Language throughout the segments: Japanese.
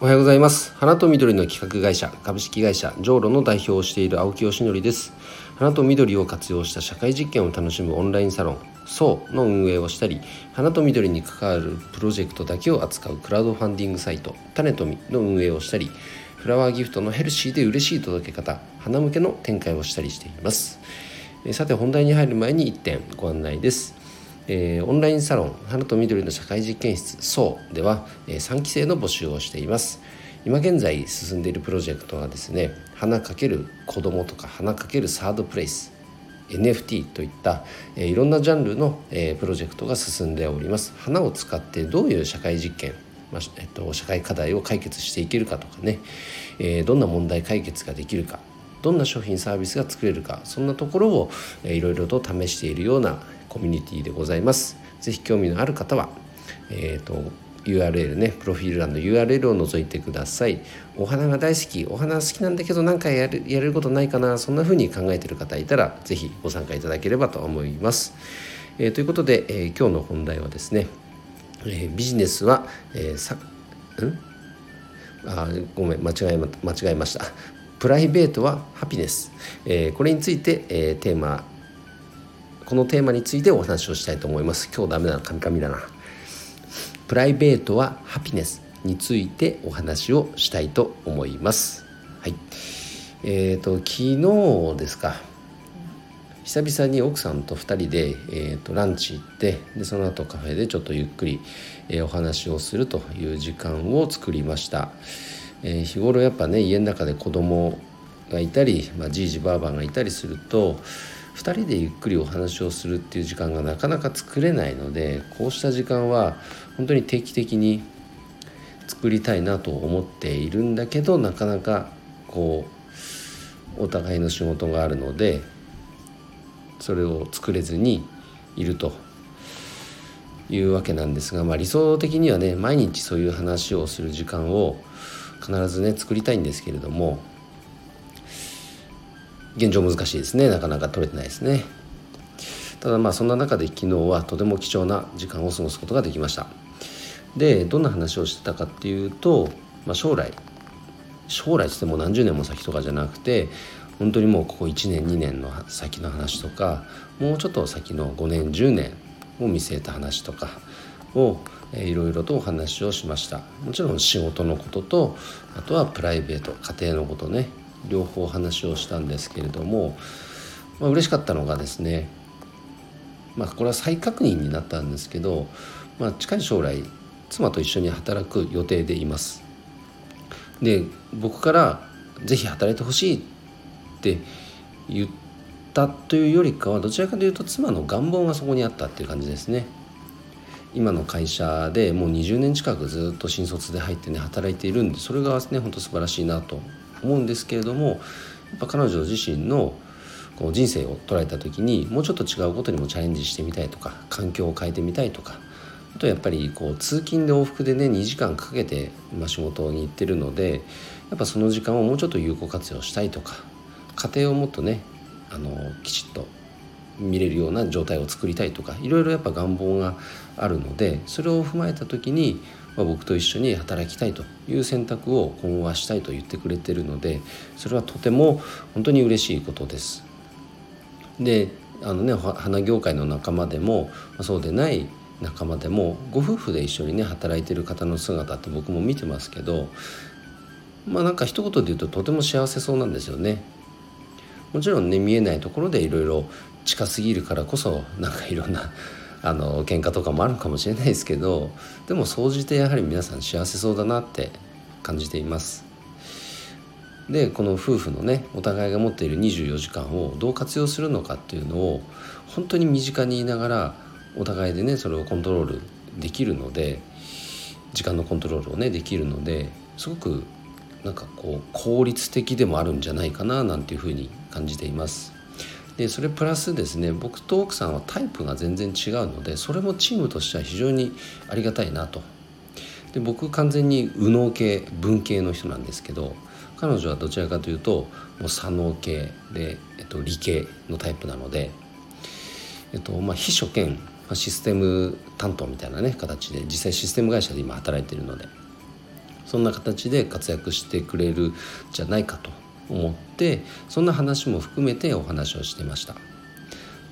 おはようございます。花と緑の企画会社株式会社ジョーロの代表をしている青木よしのりです。花と緑を活用した社会実験を楽しむオンラインサロンそうの運営をしたり花と緑に関わるプロジェクトだけを扱うクラウドファンディングサイト種とみの運営をしたりフラワーギフトのヘルシーで嬉しい届け方花向けの展開をしたりしています。さて本題に入る前に1点ご案内です。えー、オンラインサロン花と緑の社会実験室そうでは、えー、3期生の募集をしています。今現在進んでいるプロジェクトはですね花かける子供とか花かけるサードプレイス NFT といった、えー、いろんなジャンルの、えー、プロジェクトが進んでおります。花を使ってどういう社会実験まあえっと、社会課題を解決していけるかとかね、えー、どんな問題解決ができるかどんな商品サービスが作れるかそんなところを、えー、いろいろと試しているようなコミュニティでございます。ぜひ興味のある方は、えーと、URL ねプロフィール欄の URL を覗いてください。お花が大好きお花好きなんだけど何かやるやれることないかなそんな風に考えてる方いたらぜひご参加いただければと思います、えー、ということで、えー、今日の本題はですね、えー、ビジネスは、え、さん？あごめん間違え間違えました。プライベートはハピネス、え、これについて、え、テーマこのテーマについてお話をしたいと思います。今日ダメだなカミカミだな。プライベートはハピネスについてお話をしたいと思います。はい。えーと昨日ですか。久々に奥さんと2人で、えーと、ランチ行ってでその後カフェでちょっとゆっくり、えー、お話をするという時間を作りました、えー、日頃やっぱね家の中で子供がいたり、まあ、じいじばあばがいたりすると2人でゆっくりお話をするっていう時間がなかなか作れないのでこうした時間は本当に定期的に作りたいなと思っているんだけどなかなかこうお互いの仕事があるのでそれを作れずにいるというわけなんですが、まあ、理想的にはね毎日そういう話をする時間を必ずね作りたいんですけれども現状難しいですね。なかなか取れてないですね。ただまあそんな中で昨日はとても貴重な時間を過ごすことができました。でどんな話をしてたかっていうと、まあ、将来将来っつっても何十年も先とかじゃなくて本当にもうここ1年2年の先の話とかもうちょっと先の5年10年を見据えた話とかをいろいろとお話をしました。もちろん仕事のこととあとはプライベート家庭のことね。両方話をしたんですけれども、まあ嬉しかったのがですねまあこれは再確認になったんですけど、まあ、近い将来妻と一緒に働く予定でいます。で僕から「是非働いてほしい」って言ったというよりかはどちらかというと妻の願望がそこにあったっていう感じですね。今の会社でもう20年近くずっと新卒で入ってね働いているんでそれがね本当素晴らしいなと思うんですけれどもやっぱ彼女自身のこう人生を捉えた時にもうちょっと違うことにもチャレンジしてみたいとか環境を変えてみたいとかあとやっぱりこう通勤で往復でね2時間かけて、ま仕事に行ってるのでやっぱその時間をもうちょっと有効活用したいとか家庭をもっとねあのきちっと見れるような状態を作りたいとかいろいろやっぱ願望があるのでそれを踏まえた時にまあ、僕と一緒に働きたいという選択を今後はしたいと言ってくれてるのでそれはとても本当に嬉しいことです。であのね花業界の仲間でもそうでない仲間でもご夫婦で一緒にね働いてる方の姿って僕も見てますけどまあなんか一言で言うととても幸せそうなんですよね。もちろんね見えないところでいろいろ近すぎるからこそなんかいろんなあの喧嘩とかもあるかもしれないですけどでも総じてやはり皆さん幸せそうだなって感じていますでこの夫婦のねお互いが持っている24時間をどう活用するのかっていうのを本当に身近にいながらお互いでねそれをコントロールできるので時間のコントロールをねできるのですごくなんかこう効率的でもあるんじゃないかななんていうふうに感じています。でそれプラスですね僕と奥さんはタイプが全然違うのでそれもチームとしては非常にありがたいなと。で僕完全に右脳系文系の人なんですけど彼女はどちらかというともう左脳系で、えっと、理系のタイプなので、えっとまあ、秘書兼システム担当みたいなね形で実際システム会社で今働いてるのでそんな形で活躍してくれるんじゃないかと。思ってそんな話も含めてお話をしてました。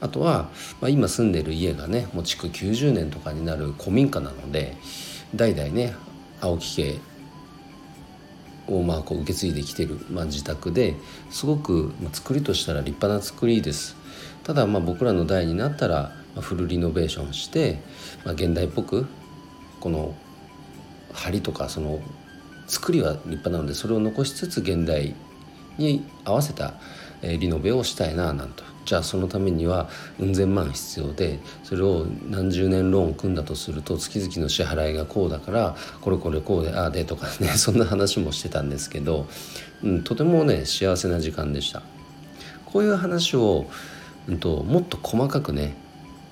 あとは、まあ、今住んでる家がねもう築90年とかになる古民家なので代々ね青木家をまあこう受け継いできてる、まあ、自宅ですごく、まあ、作りとしたら立派な作りです。ただまあ僕らの代になったら、まあ、フルリノベーションして、まあ、現代っぽくこの梁とかその作りは立派なのでそれを残しつつ現代に合わせたリノベをしたいななんとじゃあそのためにはうん千万必要でそれを何十年ローンを組んだとすると月々の支払いがこうだからこれこれこうでああでとかね そんな話もしてたんですけど、うん、とてもね幸せな時間でしたこういう話を、うんと、もっと細かくね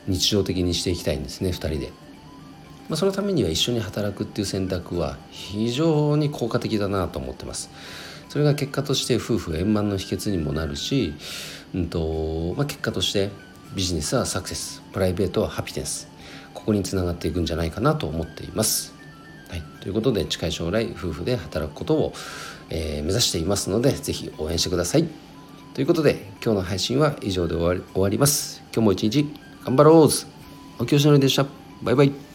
日常的にしていきたいんですね2人で。まあ、そのためには一緒に働くっていう選択は非常に効果的だなと思ってます。それが結果として夫婦円満の秘訣にもなるし、うんとまあ、結果としてビジネスはサクセスプライベートはハピネスここにつながっていくんじゃないかなと思っています。はい、ということで近い将来夫婦で働くことを、えー、目指していますので是非応援してください。ということで今日の配信は以上で終わり終わります。今日も一日頑張ろうおきよしのりでした。バイバイ。